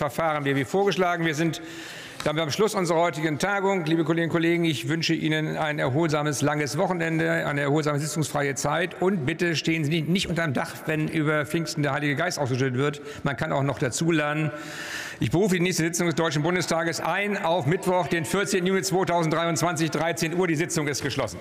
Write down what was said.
Verfahren wir wie vorgeschlagen. Wir sind damit am Schluss unserer heutigen Tagung. Liebe Kolleginnen und Kollegen, ich wünsche Ihnen ein erholsames, langes Wochenende, eine erholsame, sitzungsfreie Zeit. Und bitte stehen Sie nicht unter dem Dach, wenn über Pfingsten der Heilige Geist ausgeschüttet wird. Man kann auch noch dazulernen. Ich berufe die nächste Sitzung des Deutschen Bundestages ein auf Mittwoch, den 14. Juni 2023, 13 Uhr. Die Sitzung ist geschlossen.